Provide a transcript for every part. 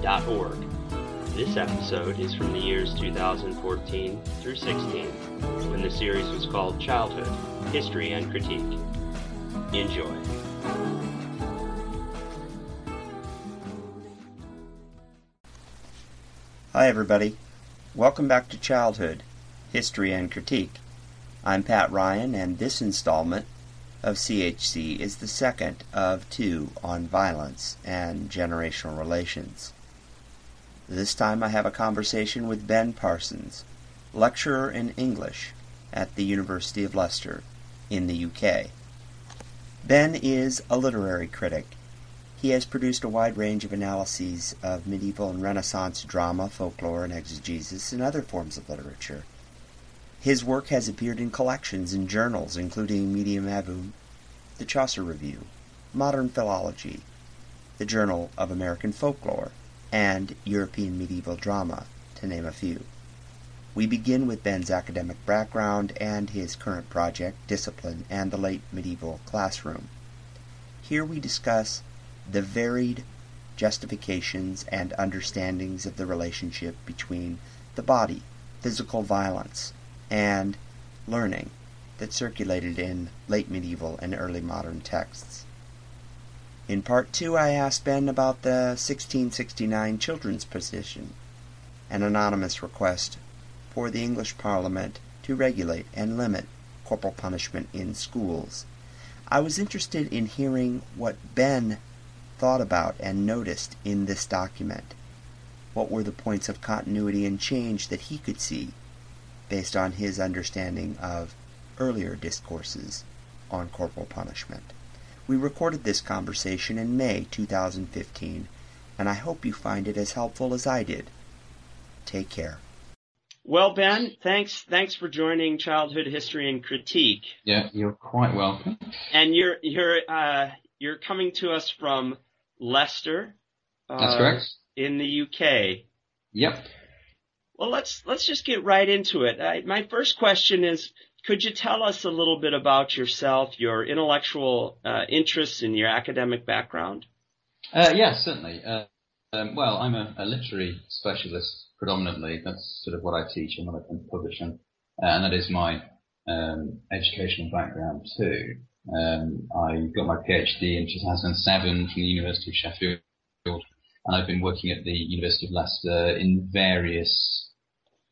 shcy.org. This episode is from the years 2014 through 16, when the series was called Childhood, History and Critique. Enjoy. Hi, everybody. Welcome back to Childhood, History and Critique. I'm Pat Ryan, and this installment of CHC is the second of two on violence and generational relations. This time I have a conversation with Ben Parsons, lecturer in English at the University of Leicester in the UK. Ben is a literary critic. He has produced a wide range of analyses of medieval and Renaissance drama, folklore, and exegesis, and other forms of literature. His work has appeared in collections and journals including Medium Ævum, the Chaucer Review, Modern Philology, the Journal of American Folklore, and European Medieval Drama, to name a few. We begin with Ben's academic background and his current project, Discipline and the Late Medieval Classroom. Here we discuss the varied justifications and understandings of the relationship between the body, physical violence, and learning that circulated in late medieval and early modern texts. In part two, I asked Ben about the 1669 children's petition, an anonymous request for the English Parliament to regulate and limit corporal punishment in schools. I was interested in hearing what Ben thought about and noticed in this document. What were the points of continuity and change that he could see based on his understanding of earlier discourses on corporal punishment. We recorded this conversation in May 2015, and I hope you find it as helpful as I did. Take care. Well, Ben, thanks thanks for joining Childhood History and Critique. Yeah, you're quite welcome. And you're you're uh, you're coming to us from Leicester. Uh, That's correct. In the UK. Yep. Well, let's let's just get right into it. I, my first question is, could you tell us a little bit about yourself, your intellectual uh, interests, and your academic background? Uh, yes, certainly. Uh, um, well, I'm a, a, literary specialist predominantly. That's sort of what I teach and what I can publish in, uh, and that is my um, educational background too. Um, I got my PhD in 2007 from the University of Sheffield, and I've been working at the University of Leicester in various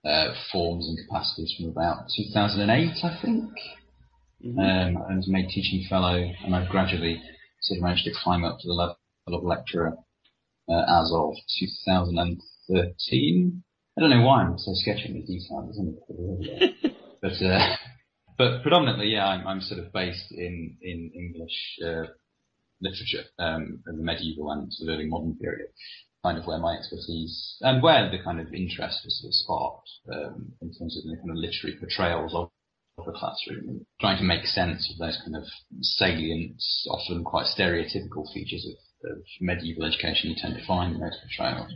uh, forms and capacities from about 2008, I think. Mm-hmm. Um, I was made teaching fellow, and I've gradually sort of managed to climb up to the level of lecturer uh, as of 2013. I don't know why I'm so sketching the details, but uh, but predominantly, yeah, I'm, I'm, sort of based in in English uh, literature, um, in the medieval and sort of early modern period kind of where my expertise and where the kind of interest was sort of sparked um, in terms of the kind of literary portrayals of, of the classroom trying to make sense of those kind of salient, often quite stereotypical features of, of medieval education you tend to find in those portrayals.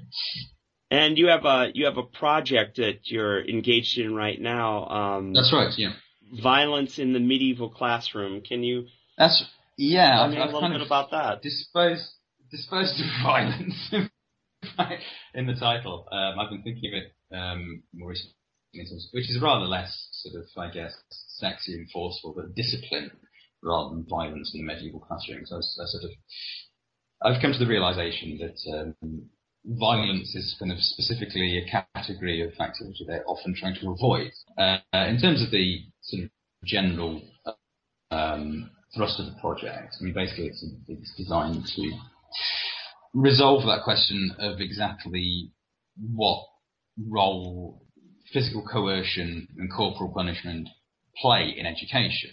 And you have a you have a project that you're engaged in right now. Um, That's right. Yeah. Violence in the medieval classroom. Can you? That's yeah. Tell me I've, a little bit about that. Disposed disposed of violence in the title. Um, I've been thinking of it um, more recently, which is rather less sort of, I guess, sexy and forceful, but discipline rather than violence in the medieval classroom. So I, I sort of, I've come to the realization that um, violence is kind of specifically a category of activity they're often trying to avoid. Uh, in terms of the sort of general um, thrust of the project, I mean, basically it's, it's designed to resolve that question of exactly what role physical coercion and corporal punishment play in education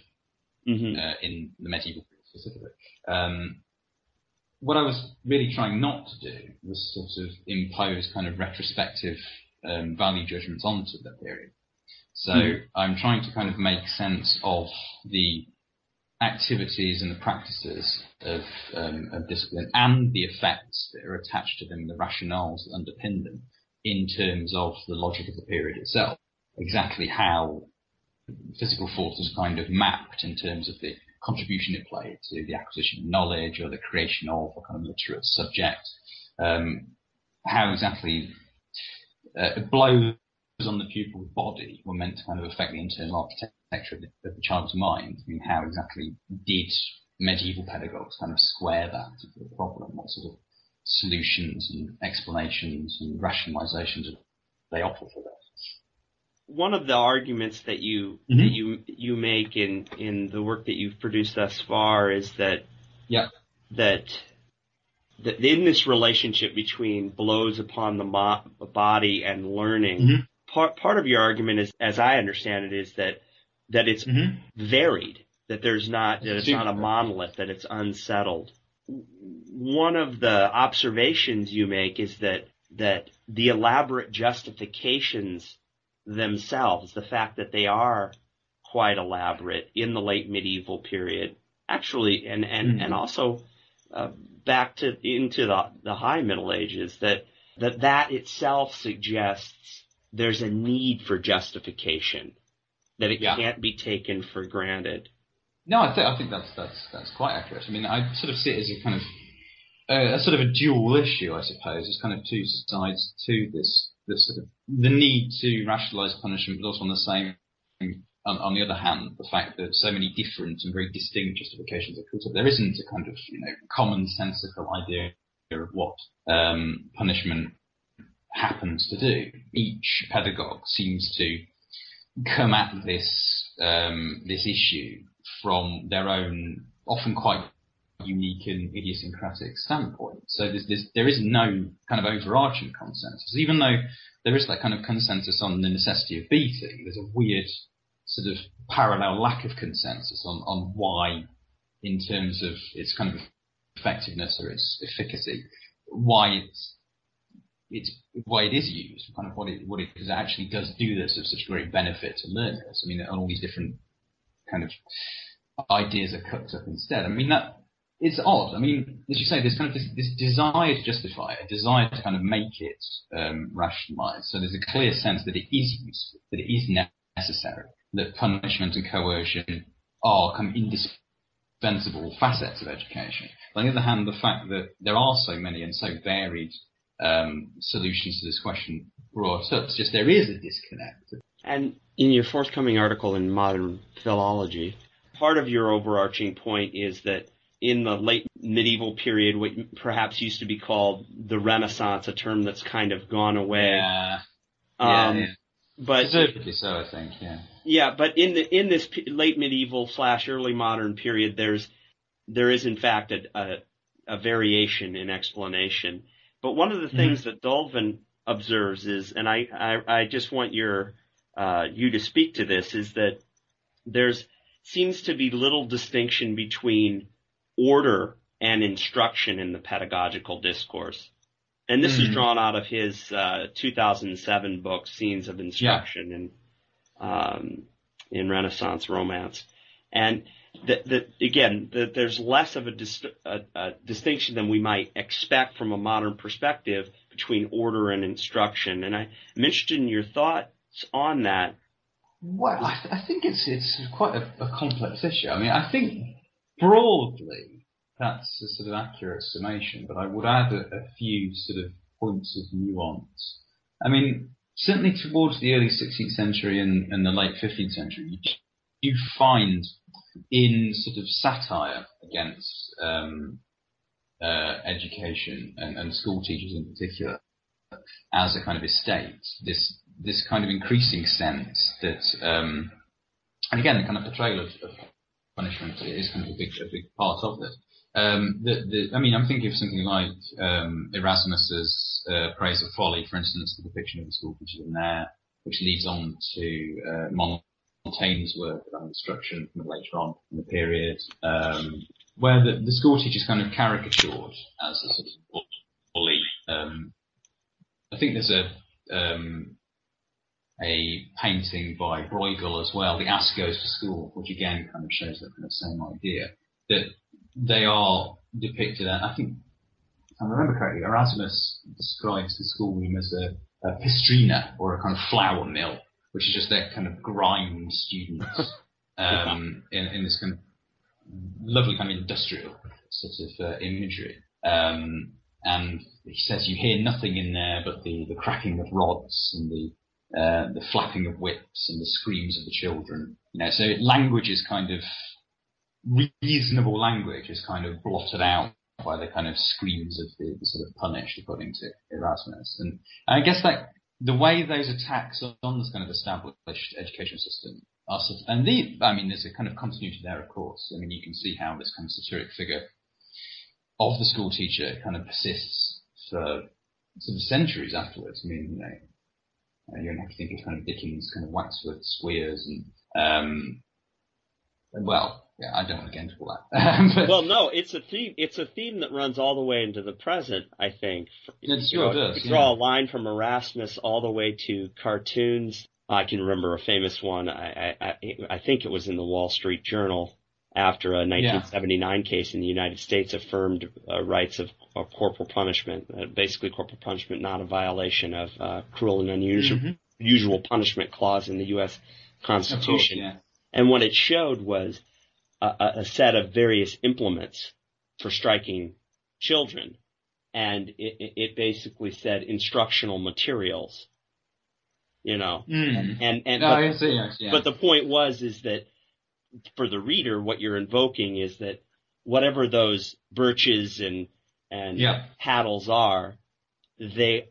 mm-hmm. uh, in the medieval period specifically. Um, what I was really trying not to do was sort of impose kind of retrospective um, value judgments onto the period. So mm. I'm trying to kind of make sense of the activities and the practices of, um, of discipline and the effects that are attached to them, the rationales that underpin them in terms of the logic of the period itself. Exactly how physical force is kind of mapped in terms of the contribution it played to the acquisition of knowledge or the creation of a kind of literate subject. Um, how exactly uh, blows on the pupil's body were meant to kind of affect the internal architecture of the, of the child's mind. I mean, how exactly did medieval pedagogues kind of square that problem? What sort of solutions and explanations and rationalizations did they offer for that? One of the arguments that you mm-hmm. that you you make in in the work that you've produced thus far is that yeah that that in this relationship between blows upon the mo- body and learning, mm-hmm part part of your argument is, as I understand it, is that that it's mm-hmm. varied, that there's not that it's not a monolith, that it's unsettled. One of the observations you make is that that the elaborate justifications themselves, the fact that they are quite elaborate in the late medieval period, actually, and and mm-hmm. and also uh, back to into the the high Middle Ages, that that that itself suggests there's a need for justification that it yeah. can't be taken for granted. No, I think I think that's that's that's quite accurate. I mean, I sort of see it as a kind of uh, a sort of a dual issue, I suppose. There's kind of two sides to this this sort of the need to rationalise punishment, but also on the same on, on, the other hand, the fact that so many different and very distinct justifications are put up, there isn't a kind of you know commonsensical idea of what um, punishment happens to do. Each pedagogue seems to come at this um, this issue from their own, often quite unique and idiosyncratic standpoint. So there's, there's, there is no kind of overarching consensus, even though there is that kind of consensus on the necessity of beating. There's a weird sort of parallel lack of consensus on, on why, in terms of its kind of effectiveness or its efficacy, why it's it's why it is used, kind of what it what it actually does do this of such great benefit to learners. I mean, all these different kind of ideas are cooked up instead. I mean, that it's odd. I mean, as you say, there's kind of this, this desire to justify it, a desire to kind of make it um, rationalized. So there's a clear sense that it is useful, that it is necessary, that punishment and coercion are kind of indispensable facets of education. But on the other hand, the fact that there are so many and so varied um, solutions to this question brought up. It's just there is a disconnect. And in your forthcoming article in Modern Philology, part of your overarching point is that in the late medieval period, what perhaps used to be called the Renaissance, a term that's kind of gone away. Yeah. Um, yeah, yeah. But specifically so, I think. Yeah. Yeah, but in the in this late medieval slash early modern period, there's there is in fact a, a, a variation in explanation. But one of the things mm-hmm. that Dolven observes is, and I, I, I just want your uh, you to speak to this, is that there's seems to be little distinction between order and instruction in the pedagogical discourse. And this mm. is mm-hmm. drawn out of his uh, 2007 book, Scenes of Instruction yeah. in um, in Renaissance Romance. And that, that again, that there's less of a, dis- a, a, distinction than we might expect from a modern perspective between order and instruction. And I, am interested in your thoughts on that. Well, I, th- I think it's it's quite a, a, complex issue. I mean, I think broadly that's a sort of accurate summation, but I would add a, a few sort of points of nuance. I mean, certainly towards the early 16th century and, and the late 15th century, you, you find in sort of satire against um, uh, education and, and, school teachers in particular as a kind of estate, this this kind of increasing sense that, um, and again, the kind of portrayal of, of, punishment is kind of a big a big part of it. Um, the, the, I mean, I'm thinking of something like um, Erasmus's uh, Praise of Folly, for instance, the depiction of the school teachers in there, which leads on to uh, Montaigne's work about instruction later on in the period. Um, where the, the school teacher's kind of caricatured as a sort of bully. Um, I think there's a um, a painting by Bruegel as well, The Ass Goes to School, which again kind of shows that kind of same idea that they are depicted. At, I think, if I remember correctly, Erasmus describes the schoolroom as a, a pistrina or a kind of flour mill, which is just their kind of grind students um, in, in this kind of lovely kind of industrial sort of uh, imagery. Um, and he says you hear nothing in there but the, the cracking of rods and the uh, the flapping of whips and the screams of the children. You know, so language is kind of reasonable language is kind of blotted out by the kind of screams of the, the sort of punished, according to Erasmus. And, and I guess that the way those attacks on this kind of established education system are, and the, I mean, there's a kind of continuity there, of course. I mean, you can see how this kind of satiric figure of the school teacher kind of persists for sort of centuries afterwards. I mean, you know, you have to think of kind of Dickens, kind of Wackford Squeers, and um, well, yeah, I don't want to get into all that. well, no, it's a theme. It's a theme that runs all the way into the present. I think. It sure know, does. You draw a line from Erasmus all the way to cartoons. I can remember a famous one. I, I, I think it was in the Wall Street Journal after a 1979 yeah. case in the United States affirmed uh, rights of, of, corporal punishment. Uh, basically, corporal punishment not a violation of uh, cruel and unusual mm-hmm. usual punishment clause in the U.S. Constitution. Course, yeah. And what it showed was a, a, set of various implements for striking children, and it, it basically said instructional materials. You know, mm. and and, no, but, see, yeah. but the point was is that for the reader, what you're invoking is that whatever those birches and and yeah. paddles are, they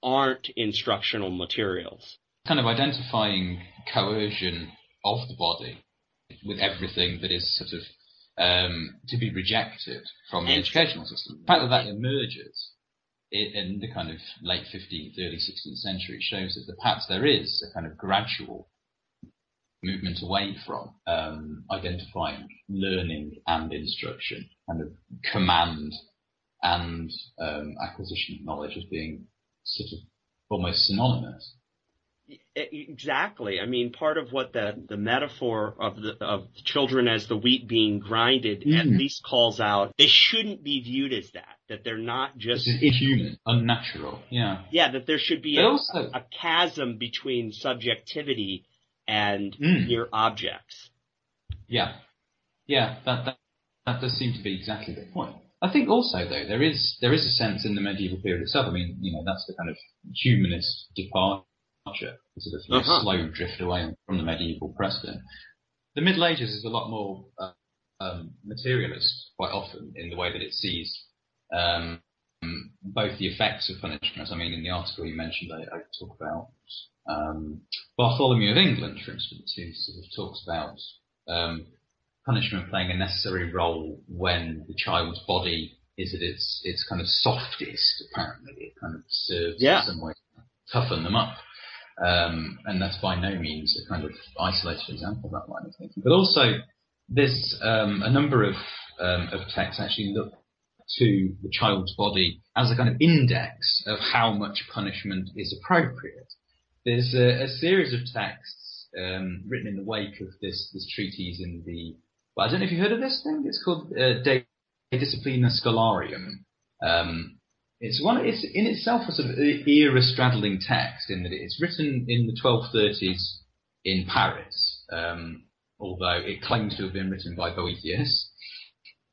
aren't instructional materials. Kind of identifying coercion of the body with everything that is sort of um, to be rejected from the educational system. The fact that that emerges in the kind of late 15th, early 16th century shows that perhaps there is a kind of gradual movement away from um, identifying learning and instruction, kind of command and um, acquisition of knowledge as being sort of almost synonymous. Exactly. I mean, part of what the the metaphor of the of children as the wheat being grinded mm. at least calls out, they shouldn't be viewed as that. That they're not just inhuman, unnatural. Yeah. Yeah. That there should be a, also, a, chasm between subjectivity and mm. mere objects. Yeah. Yeah. That, that that does seem to be exactly the point. I think also though there is there is a sense in the medieval period itself. I mean, you know, that's the kind of humanist departure departure, sort of uh-huh. slow drift away from the medieval precedent. The Middle Ages is a lot more uh, um, materialist, quite often, in the way that it sees um, both the effects of punishment. I mean, in the article you mentioned, I, I talk about um, Bartholomew of England, for instance, who sort of talks about um, punishment playing a necessary role when the child's body is at its its kind of softest. Apparently, it kind of serves yeah. in some way to toughen them up. Um, and that's by no means a kind of isolated example that line of thinking. But also, there's um, a number of, um, of texts actually look to the child's body as a kind of index of how much punishment is appropriate. There's a, a series of texts um, written in the wake of this, this treatise in the, well, I don't know if you've heard of this thing. It's called uh, De Disciplina Scholarium. Um, it's one. It's in itself a sort of era-straddling text in that it's written in the 1230s in Paris, um, although it claims to have been written by Boethius.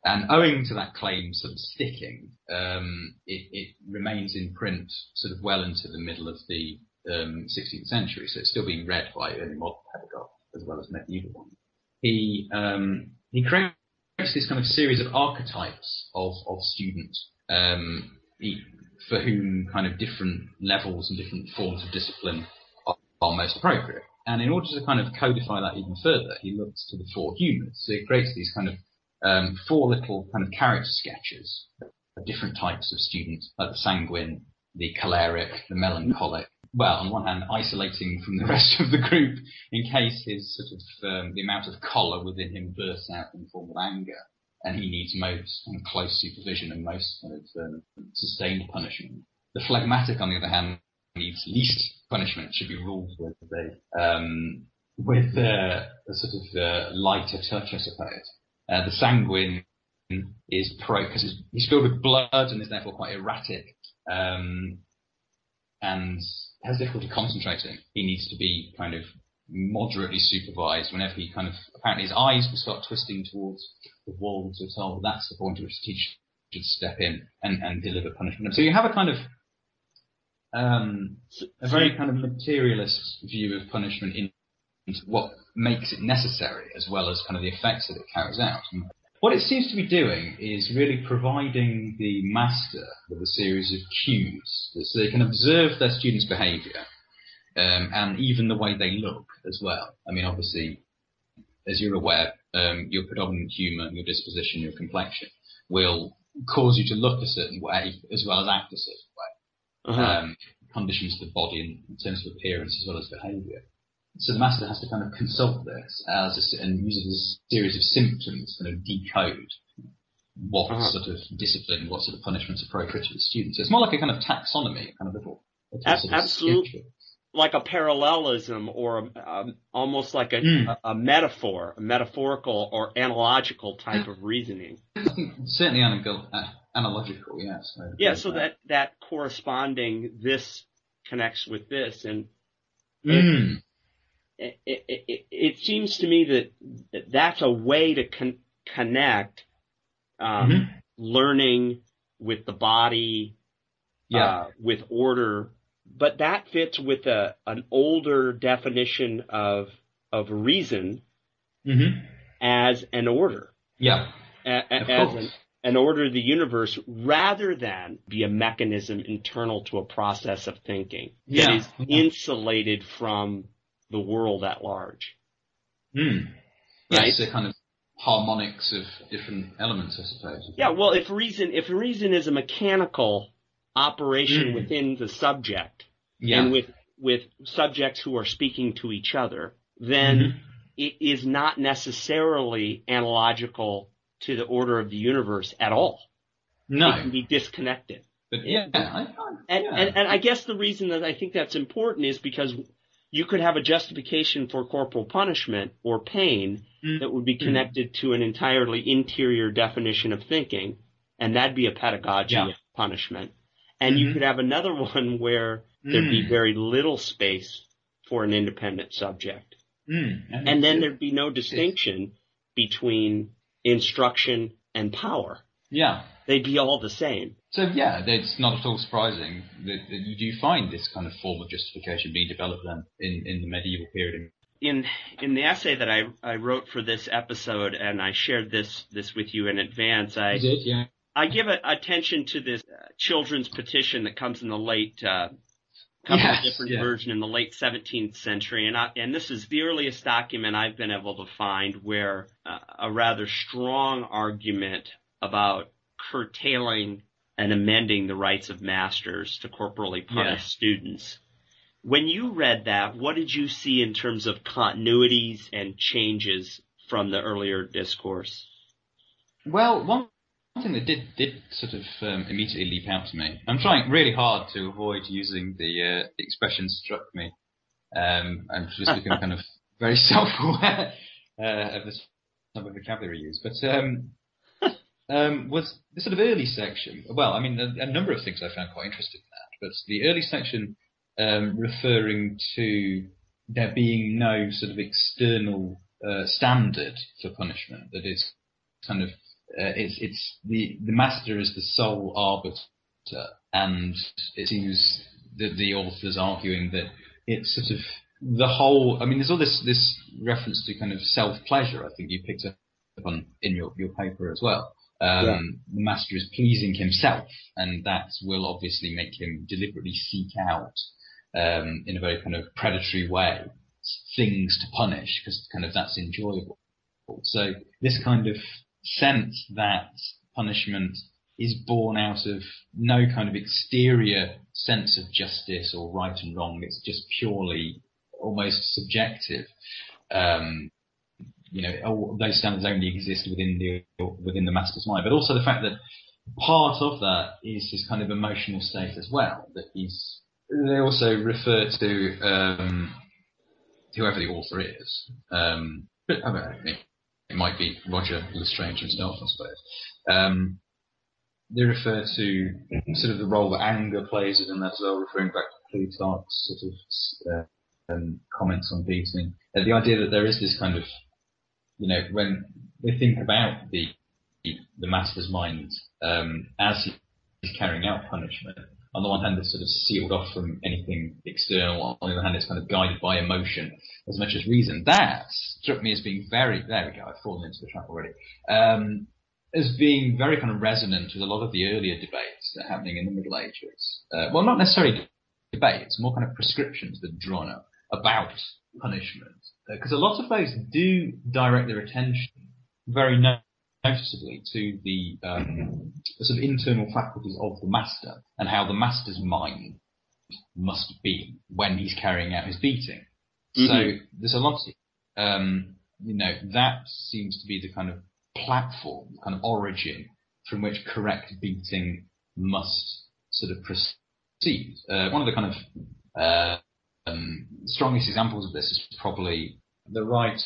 And owing to that claim sort of sticking, um, it, it, remains in print sort of well into the middle of the um, 16th century, so it's still being read by early modern pedagogues as well as medieval ones. He um, he creates this kind of series of archetypes of of students um, for whom kind of different levels and different forms of discipline are, are, most appropriate. And in order to kind of codify that even further, he looks to the four humors. So he creates these kind of um, four little kind of character sketches of different types of students, like the sanguine, the choleric, the melancholic. Well, on one hand, isolating from the rest of the group in case his sort of um, the amount of choler within him bursts out in the form of anger and he needs most kind of close supervision and most kind of um, sustained punishment. The phlegmatic, on the other hand, needs least punishment. Should be ruled with a um, with uh, a sort of uh, lighter touch, I suppose. Uh, the sanguine is pro because he's filled with blood and is therefore quite erratic um, and has difficulty concentrating. He needs to be kind of moderately supervised whenever he kind of apparently his eyes will start twisting towards the wall so told that's the point at which the teacher should step in and, and deliver punishment. So you have a kind of um, a very kind of materialist view of punishment in what makes it necessary as well as kind of the effects that it carries out. And what it seems to be doing is really providing the master with a series of cues so they can observe their students' behaviour um, and even the way they look as well. I mean, obviously, as you're aware, um, your predominant humour, your disposition, your complexion will cause you to look a certain way as well as act a certain way. Uh-huh. Um, conditions the body in, in, terms of appearance as well as behaviour. So the master has to kind of consult this as a, and use it as a series of symptoms, kind of decode what uh-huh. sort of discipline, what sort of punishments appropriate to the student. So it's more like a kind of taxonomy, kind of little. little Absolutely like a parallelism or a, um, almost like a, mm. a, a, metaphor, a metaphorical or analogical type of reasoning. Certainly analogical, uh, analogical yes. Yeah, so that. that, that corresponding this connects with this, and mm. it, it, it, it, seems to me that that's a way to con- connect um, mm-hmm. learning with the body, yeah. Uh, with order but that fits with a an older definition of of reason mm-hmm. as an order. Yeah, a, as an, an order of the universe, rather than be a mechanism internal to a process of thinking yeah. that is insulated from the world at large. Mm. Right? Yes, the kind of harmonics of different elements, I suppose. Yeah, well, if reason if reason is a mechanical operation mm. within the subject, yeah. and with with subjects who are speaking to each other, then mm-hmm. it is not necessarily analogical to the order of the universe at all. No, it can be disconnected. But yeah, and, yeah. And, and I guess the reason that I think that's important is because you could have a justification for corporal punishment or pain mm-hmm. that would be connected mm-hmm. to an entirely interior definition of thinking, and that'd be a pedagogy yeah. punishment. And mm-hmm. you could have another one where there'd be hmm. very little space for an independent subject. Mm, and then there'd be no distinction between instruction and power. Yeah. They'd be all the same. So yeah, it's not at all surprising that, that you do find this kind of form of justification being developed then in, in the medieval period. In in the essay that I, I wrote for this episode, and I shared this this with you in advance, I did, yeah. I give attention to this uh, children's petition that comes in the late uh, couple yes, of different yeah. versions in the late 17th century, and I, and this is the earliest document I've been able to find where uh, a rather strong argument about curtailing and amending the rights of masters to corporally punish yeah. students. When you read that, what did you see in terms of continuities and changes from the earlier discourse? Well, one thing that did did sort of um, immediately leap out to me. I'm trying really hard to avoid using the, uh, the expression "struck me." Um, I'm just becoming kind of very self-aware uh, of the type of vocabulary used. But um, um, was the sort of early section. Well, I mean, a, a, number of things I found quite interesting in that. But the early section um, referring to there being no sort of external uh, standard for punishment that is kind of uh, it's it's the the master is the sole arbiter, and it seems that the author's arguing that it's sort of the whole. I mean, there's all this this reference to kind of self pleasure. I think you picked up on in your your paper as well. Um, yeah. The master is pleasing himself, and that will obviously make him deliberately seek out, um, in a very kind of predatory way, things to punish because kind of that's enjoyable. So this kind of sense that punishment is born out of no kind of exterior sense of justice or right and wrong. It's just purely almost subjective. Um, you know, those standards only exist within the within the master's mind, but also the fact that part of that is his kind of emotional state as well. That he's they also refer to um, whoever the author is. Um, but I mean, it might be Roger L'Estrange himself, I suppose. Um, they refer to sort of the role that anger plays within that as well, referring back to Plutarch's sort of uh, um, comments on beating. Uh, the idea that there is this kind of, you know, when we think about the the master's mind um, as he's carrying out punishment, on the one hand, it's sort of sealed off from anything external. On the other hand, it's kind of guided by emotion as much as reason. That struck me as being very, there we go, I've fallen into the trap already, um, as being very kind of resonant with a lot of the earlier debates that are happening in the Middle Ages. Uh, well, not necessarily debates, more kind of prescriptions that are drawn up about punishment. Because uh, a lot of those do direct their attention very noticeably to the, um, sort of internal faculties of the master and how the master's mind must be when he's carrying out his beating. Mm-hmm. So there's a lot, um, you know, that seems to be the kind of platform, the kind of origin from which correct beating must sort of proceed. Uh, one of the kind of uh, um, strongest examples of this is probably the right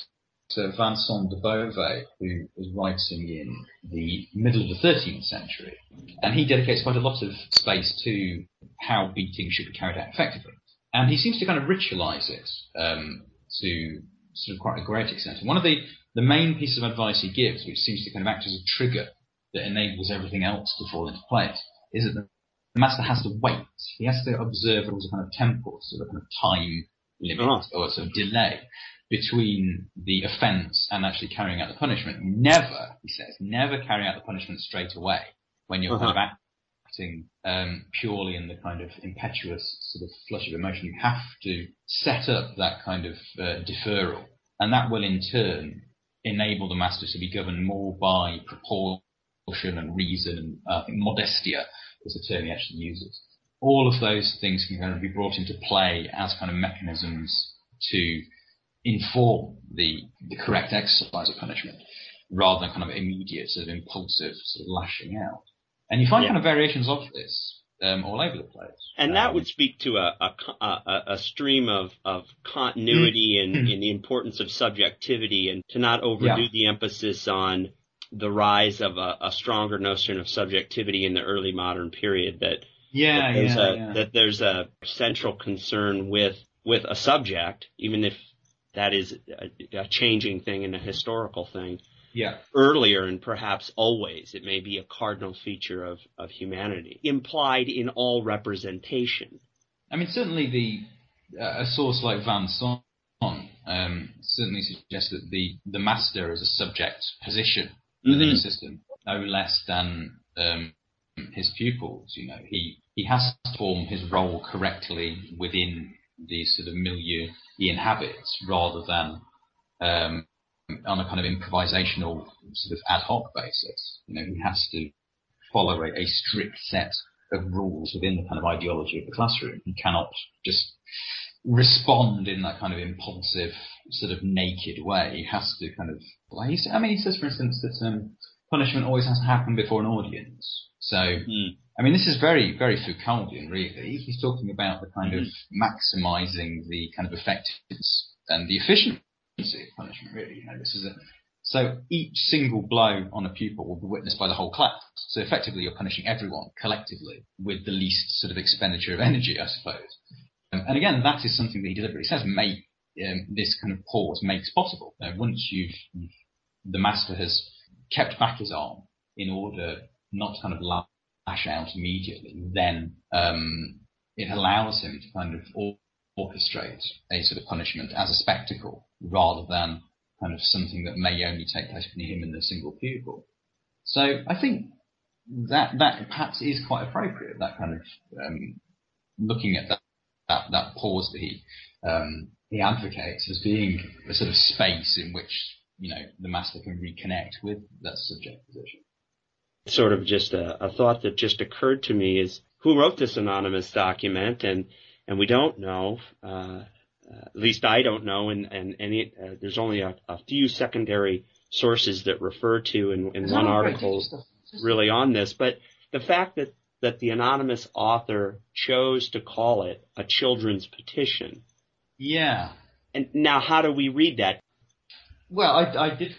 to Vincent de Beauvais, who was writing in the middle of the 13th century, and he dedicates quite a lot of space to how beating should be carried out effectively. And he seems to kind of ritualize it um, to sort of quite a great extent. And one of the, the main pieces of advice he gives, which seems to kind of act as a trigger that enables everything else to fall into place, is that the master has to wait. He has to observe there was a kind of tempo, sort of kind of time limit oh. or sort of delay between the offence and actually carrying out the punishment. Never, he says, never carry out the punishment straight away when you're uh-huh. kind of acting um, purely in the kind of impetuous sort of flush of emotion. You have to set up that kind of uh, deferral, and that will in turn enable the master to be governed more by proportion and reason and uh, modestia is the term he actually uses. All of those things can kind of be brought into play as kind of mechanisms to inform the, the correct exercise of punishment rather than kind of immediate sort of impulsive sort of lashing out. And you find yeah. kind of variations of this um, all over the place. And um, that would speak to a, a, a, a stream of, of continuity mm, and, mm. the importance of subjectivity and to not overdo yeah. the emphasis on the rise of a, a, stronger notion of subjectivity in the early modern period that yeah, that there's, yeah, a, yeah. that there's a central concern with with a subject, even if that is a, a changing thing and a historical thing. Yeah. Earlier and perhaps always, it may be a cardinal feature of, of humanity, implied in all representation. I mean, certainly the uh, a source like Vincent um, certainly suggests that the, the master is a subject position within mm-hmm. the system, no less than um, his pupils. You know, he he has to form his role correctly within the sort of milieu he inhabits rather than um, on a kind of improvisational sort of ad hoc basis. You know, he has to follow a, a strict set of rules within the kind of ideology of the classroom. He cannot just respond in that kind of impulsive, sort of naked way. He has to kind of, I mean, he says, for instance, that um, punishment always has to happen before an audience. So, mm. I mean, this is very, very Foucauldian, really. He's talking about the kind mm-hmm. of maximizing the kind of effectiveness and the efficiency of punishment, really. You know, this is a, so each single blow on a pupil will be witnessed by the whole class. So effectively, you're punishing everyone collectively with the least sort of expenditure of energy, I suppose. Um, and again, that is something that he deliberately says make um, this kind of pause makes possible. Now, once you've, you've, the master has kept back his arm in order not to kind of lash out immediately, then um, it allows him to kind of orchestrate a sort of punishment as a spectacle rather than kind of something that may only take place between him and the single pupil. So I think that that perhaps is quite appropriate. That kind of um, looking at that, that that pause that he um, he advocates as being a sort of space in which you know the master can reconnect with that subject position sort of just a, a thought that just occurred to me is who wrote this anonymous document and and we don't know uh, uh, at least I don't know, and and, and it, uh, there's only a, a, few secondary sources that refer to in, in one article really on this. But the fact that that the anonymous author chose to call it a children's petition. Yeah. And now, how do we read that? Well, I, I did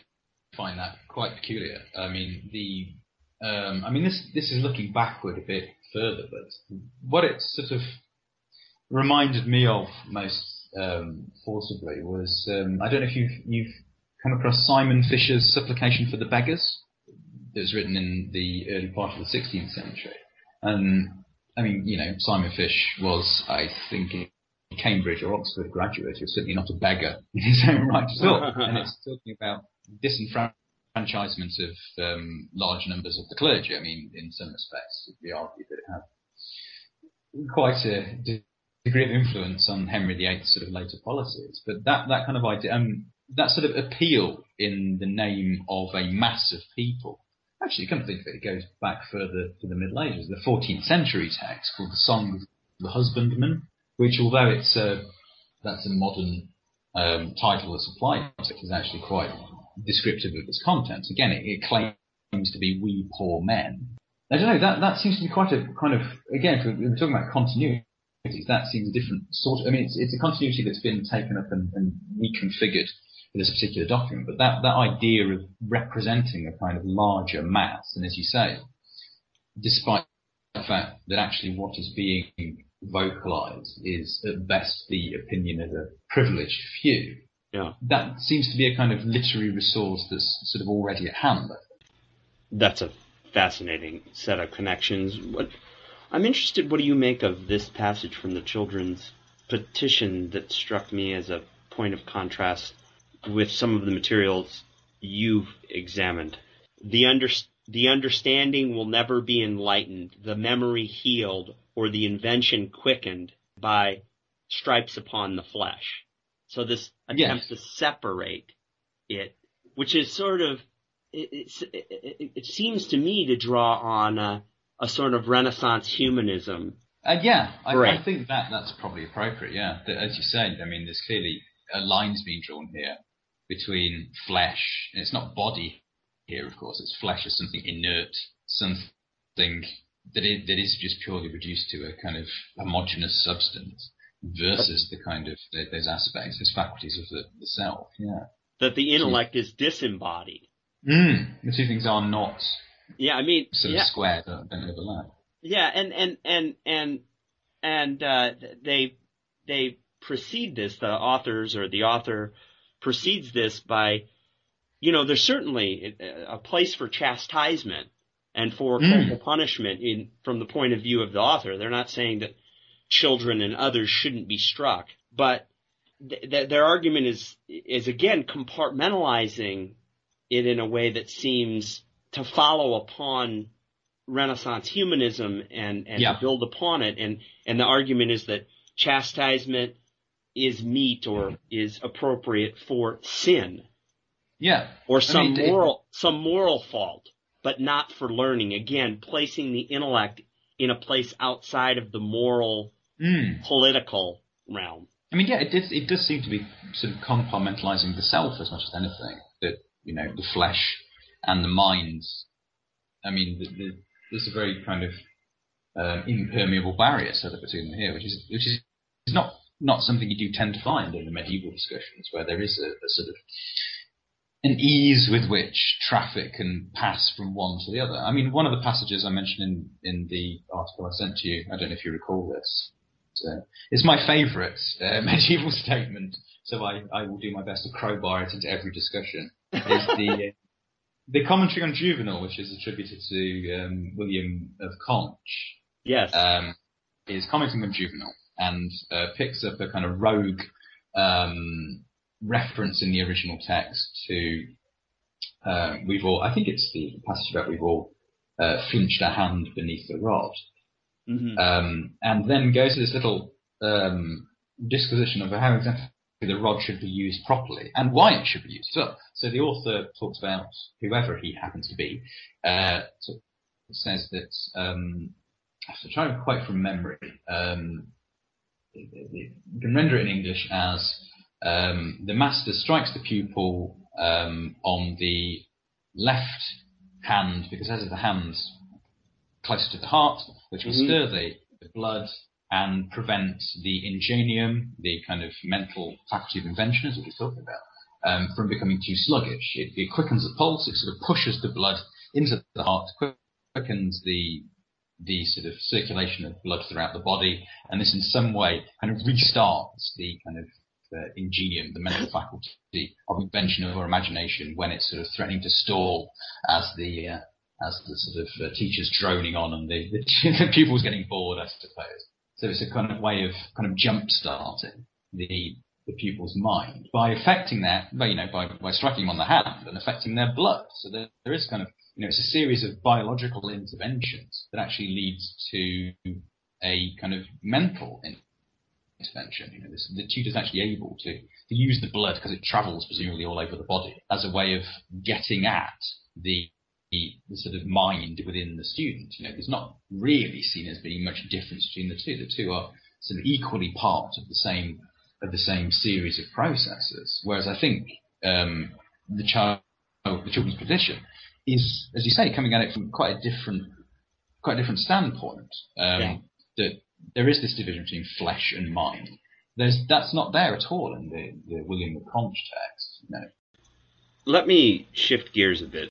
find that quite peculiar. I mean, the um, I mean, this this is looking backward a bit further, but what it sort of reminded me of most um, forcibly was um, I don't know if you've you've come across Simon Fish's Supplication for the Beggars that was written in the early part of the 16th century. And I mean, you know, Simon Fish was, I think, a Cambridge or Oxford graduate. He was certainly not a beggar in his own right at all. and it's talking about disenfranchisement of um, large numbers of the clergy. I mean, in some respects, we argue that it had quite a degree of influence on Henry VIII's sort of later policies. But that, that kind of idea, um, that sort of appeal in the name of a mass of people. Actually, come to think of it, it goes back further to the Middle Ages. The 14th century text called the Song of the Husbandman, which, although it's a, that's a modern um, title that's applied to it, is actually quite descriptive of its contents. Again, it, it claims to be we poor men. I don't know. That that seems to be quite a kind of again. If we're talking about continuity, that seems a different sort. Of, I mean, it's, it's a continuity that's been taken up and, and reconfigured for this particular document. But that that idea of representing a kind of larger mass, and as you say, despite the fact that actually what is being vocalized is at best the opinion of a privileged few. Yeah. That seems to be a kind of literary resource that's sort of already at hand. That's a fascinating set of connections. What I'm interested, what do you make of this passage from the children's petition that struck me as a point of contrast with some of the materials you've examined? The, under, the understanding will never be enlightened, the memory healed, or the invention quickened by stripes upon the flesh. So this attempt yes. to separate it, which is sort of, it, it, it, it seems to me to draw on a, a sort of Renaissance humanism. Uh, yeah, I, I, think that that's probably appropriate. Yeah, as you said, I mean, there's clearly a lines being drawn here between flesh, and it's not body here, of course. It's flesh as something inert, something that is, that is just purely reduced to a kind of homogeneous substance, versus the kind of those aspects, those faculties of the, the self. Yeah, that the intellect is disembodied. Mm, the two things are not yeah, I mean, sort of yeah. square, don't, don't overlap. Yeah, and and and and and uh, they they precede this. The authors or the author precedes this by, you know, there's certainly a place for chastisement and for mm. corporal punishment in from the point of view of the author. They're not saying that children and others shouldn't be struck, but th- th- their argument is is again compartmentalizing it in a way that seems to follow upon Renaissance humanism and, and yeah. build upon it. And, and the argument is that chastisement is meet or is appropriate for sin. Yeah. Or some I mean, moral, it, some moral fault, but not for learning. Again, placing the intellect in a place outside of the moral, mm. political realm. I mean, yeah, it does, it does seem to be sort of compartmentalizing the self as much as anything. That, you know, the flesh and the minds. I mean, the, the, there's a very kind of um, impermeable barrier set up between them here, which is which is not not something you do tend to find in the medieval discussions, where there is a, a sort of an ease with which traffic can pass from one to the other. I mean, one of the passages I mentioned in, in the article I sent to you, I don't know if you recall this, uh, it's my favourite uh, medieval statement, so I, I will do my best to crowbar it into every discussion. Is the the commentary on Juvenal, which is attributed to um, William of Conches, yes, um, is commenting on Juvenal and uh, picks up a kind of rogue um, reference in the original text to uh, we've all. I think it's the passage about we've all uh, flinched our hand beneath the rod, mm-hmm. Um, and then goes to this little um, disquisition of how exactly the rod should be used properly and why it should be used. So, so the author talks about whoever he happens to be, uh, so says that, um, I have to try and quote from memory, um, you can render it in English as um, the master strikes the pupil um, on the left hand, because as the hands closer to the heart, which will mm-hmm. stir the, the blood and prevent the ingenium, the kind of mental faculty of invention, as we were talking about, um, from becoming too sluggish. It, it, quickens the pulse, it sort of pushes the blood into the heart, quickens the the sort of circulation of blood throughout the body, and this in some way kind of restarts the kind of uh, ingenium, the mental faculty of invention or imagination when it's sort of threatening to stall as the uh, as the sort of uh, teacher's droning on and the, the, the pupil's getting bored, I suppose. So it's a kind of way of kind of jump starting the the pupil's mind by affecting by, you know, by, by striking them on the hand and affecting their blood. So there, there is kind of, you know, it's a series of biological interventions that actually leads to a kind of mental intervention. You know, this, the tutor's actually able to, to use the blood because it travels presumably all over the body as a way of getting at the the, the, sort of mind within the student. You know, it's not really seen as being much difference between the two. The two are sort of equally part of the same of the same series of processes. Whereas I think um, the child, the children's position is, as you say, coming at it from quite a different, quite a different standpoint. Um, yeah. That there is this division between flesh and mind. There's that's not there at all in the, the William of Conches text. No. Let me shift gears a bit.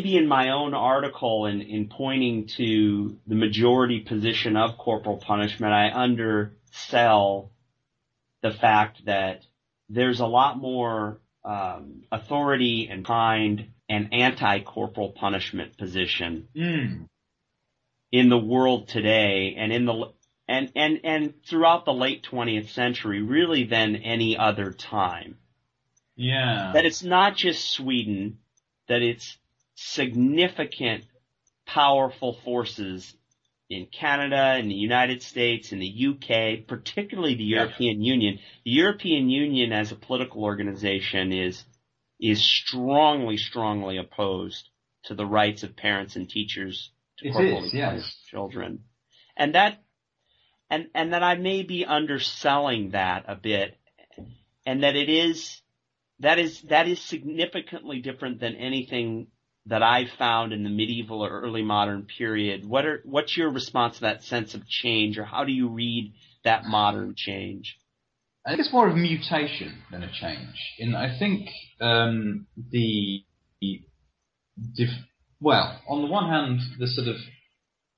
Maybe in my own article, in, in pointing to the majority position of corporal punishment, I undersell the fact that there's a lot more um, authority and kind and anti-corporal punishment position mm. in the world today and in the and and and throughout the late 20th century really than any other time yeah that it's not just sweden that it's significant powerful forces in Canada, in the United States, in the UK, particularly the European yeah. Union. The European Union as a political organization is is strongly, strongly opposed to the rights of parents and teachers to corporally yes. children. And that and and that I may be underselling that a bit and that it is that is that is significantly different than anything that I found in the medieval or early modern period. What are what's your response to that sense of change, or how do you read that modern change? I think it's more of a mutation than a change. In I think um, the, the well, on the one hand, the sort of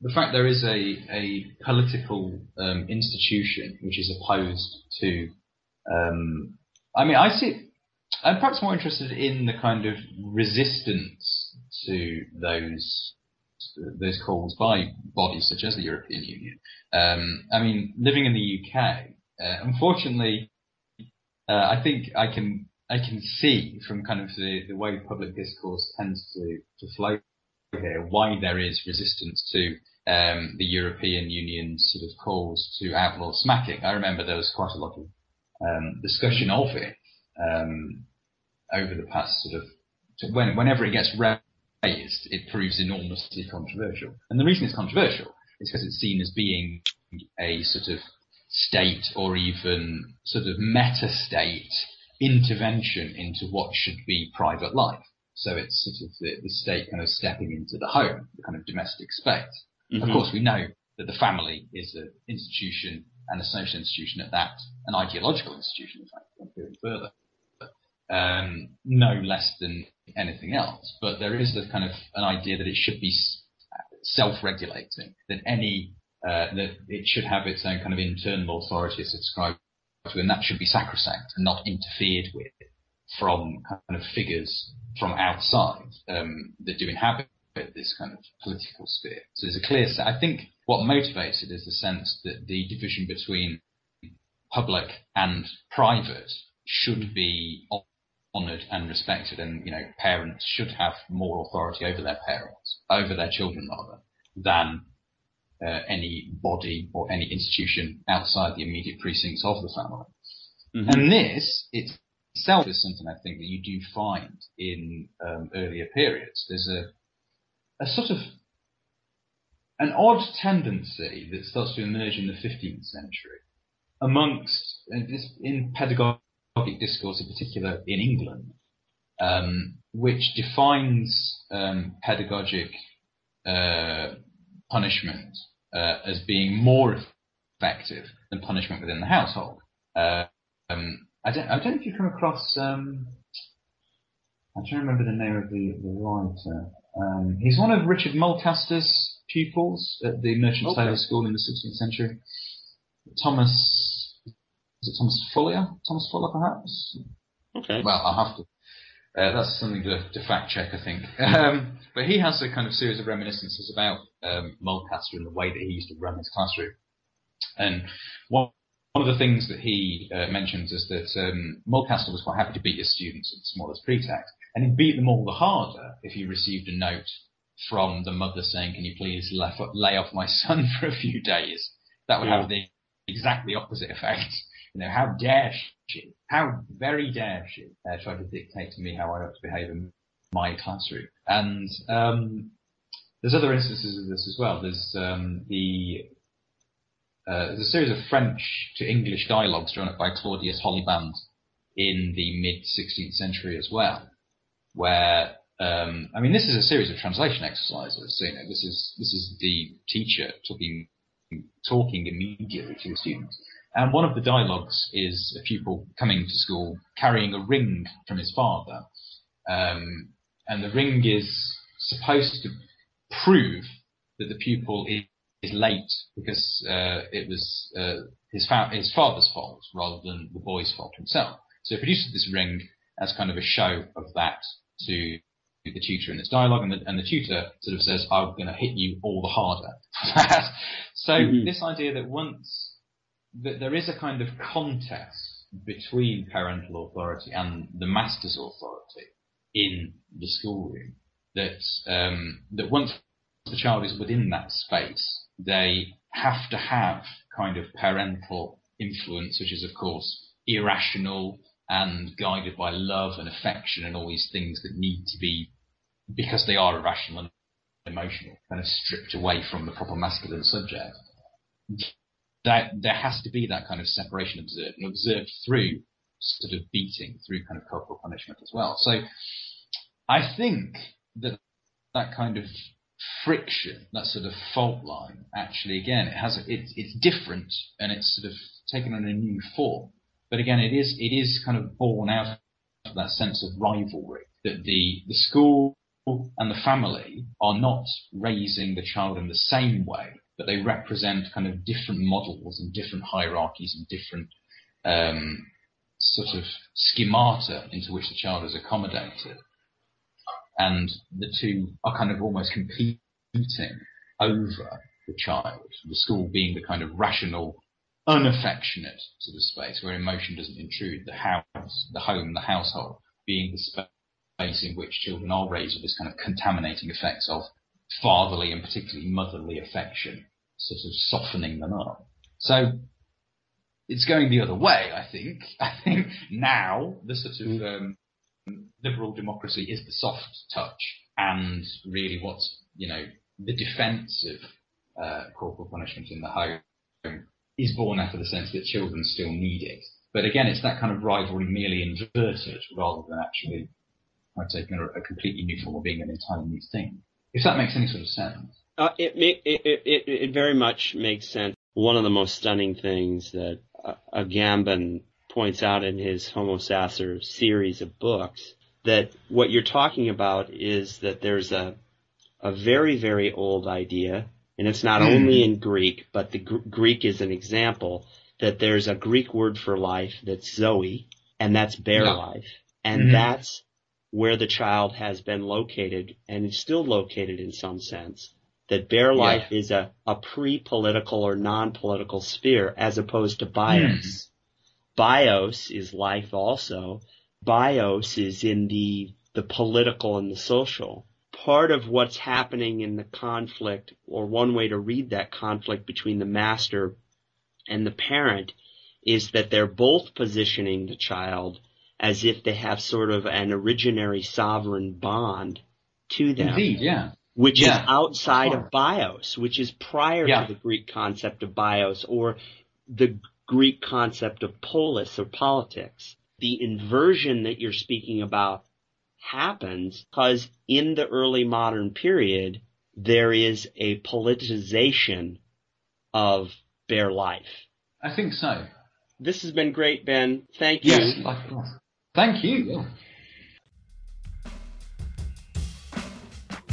the fact there is a a political um, institution which is opposed to. Um, I mean, I see. I'm perhaps more interested in the kind of resistance to those those calls by bodies such as the European Union. Um, I mean, living in the UK, uh, unfortunately, uh, I think I can I can see from kind of the, the way public discourse tends to, to flow here why there is resistance to um, the European Union's sort of calls to outlaw smacking. I remember there was quite a lot of um, discussion of it um, over the past sort of when, whenever it gets raised it proves enormously controversial. And the reason it's controversial is because it's seen as being a sort of state or even sort of meta state intervention into what should be private life. So it's sort of the, the state kind of stepping into the home, the kind of domestic space. Mm-hmm. Of course, we know that the family is an institution and a social institution at that, an ideological institution, in fact, going further um, no less than anything else. But there is a kind of an idea that it should be self-regulating, that any uh, that it should have its own kind of internal authority subscribed to, and that should be sacrosanct and not interfered with from kind of figures from outside um, that do inhabit this kind of political sphere. So there's a clear. I think what motivates it is the sense that the division between public and private should be honoured and respected, and you know parents should have more authority over their parents, over their children rather, than uh, any body or any institution outside the immediate precincts of the family. Mm-hmm. And this itself is something I think that you do find in um, earlier periods. There's a a sort of an odd tendency that starts to emerge in the 15th century amongst in pedagogic discourse, in particular in England, um, which defines um, pedagogic uh, punishment uh, as being more effective than punishment within the household. Uh, um, I don't, I don't know if you've come across. Um, I'm trying to remember the name of the, the writer. Um, he's one of Richard Mulcaster's pupils at the Merchant okay. Taylors School in the 16th century. Thomas, is it Thomas Fuller? Thomas Fuller, perhaps. Okay. Well, I'll have to. Uh, that's something to, to, fact check, I think. Um, but he has a kind of series of reminiscences about um, Mulcaster and the way that he used to run his classroom. And one, one of the things that he uh, mentions is that um, Mulcaster was quite happy to beat his students at the smallest pretext, and he beat them all the harder if he received a note from the mother saying, "Can you please lay off my son for a few days?" That would yeah. have the exactly opposite effect. You know, how dare she? How very dare she uh, try to dictate to me how I ought to behave in my classroom? And um, there's other instances of this as well. There's um, the uh, there's a series of French to English dialogues drawn up by Claudius Holliband in the mid 16th century as well, where um, I mean this is a series of translation exercises. So, you know, this is this is the teacher talking talking immediately to the students. And one of the dialogues is a pupil coming to school carrying a ring from his father, um, and the ring is supposed to prove that the pupil is late because uh, it was uh, his, fa- his father's fault rather than the boy's fault himself. So he produces this ring as kind of a show of that to the tutor in this dialogue, and the, and the tutor sort of says, "I'm going to hit you all the harder for that." so mm-hmm. this idea that once that there is a kind of contest between parental authority and the master's authority in the schoolroom, that um, that once the child is within that space, they have to have kind of parental influence, which is of course irrational and guided by love and affection and all these things that need to be, because they are irrational and emotional, kind of stripped away from the proper masculine subject. That there has to be that kind of separation observed and observed through sort of beating, through kind of corporal punishment as well. So I think that that kind of friction, that sort of fault line, actually, again, it has a, it, it's different and it's sort of taken on a new form. But again, it is it is kind of born out of that sense of rivalry that the the school and the family are not raising the child in the same way, but they represent kind of different models and different hierarchies and different um, sort of schemata into which the child is accommodated and the two are kind of almost competing over the child. The school being the kind of rational, unaffectionate sort of space where emotion doesn't intrude. The house, the home, the household being the space in which children are raised with this kind of contaminating effects of fatherly and particularly motherly affection, sort of softening them up. So it's going the other way, I think. I think now the sort of mm. um, liberal democracy is the soft touch, and really what's you know the defence of uh, corporal punishment in the home is born out of the sense that children still need it. But again, it's that kind of rivalry merely inverted rather than actually I'd say a, completely new form or being an entirely new thing. If that makes any sort of sense. Uh, it, it, it, it, very much makes sense. One of the most stunning things that Agamben points out in his Homo Sacer series of books that what you're talking about is that there's a a very very old idea, and it's not mm. only in Greek, but the G- Greek is an example that there's a Greek word for life that's Zoe, and that's bare yeah. life, and mm-hmm. that's where the child has been located and is still located in some sense. That bare yeah. life is a, a pre-political or non-political sphere as opposed to bios. Mm. Bios is life also. Bios is in the, the political and the social. Part of what's happening in the conflict, or one way to read that conflict between the master and the parent, is that they're both positioning the child as if they have sort of an originary sovereign bond to them. Indeed, yeah. Which yeah. is outside of bios, which is prior yeah. to the Greek concept of bios, or the Greek concept of polis or politics. The inversion that you're speaking about happens because in the early modern period, there is a politicization of bare life. I think so. This has been great, Ben. Thank you. Yes, likewise. Thank you.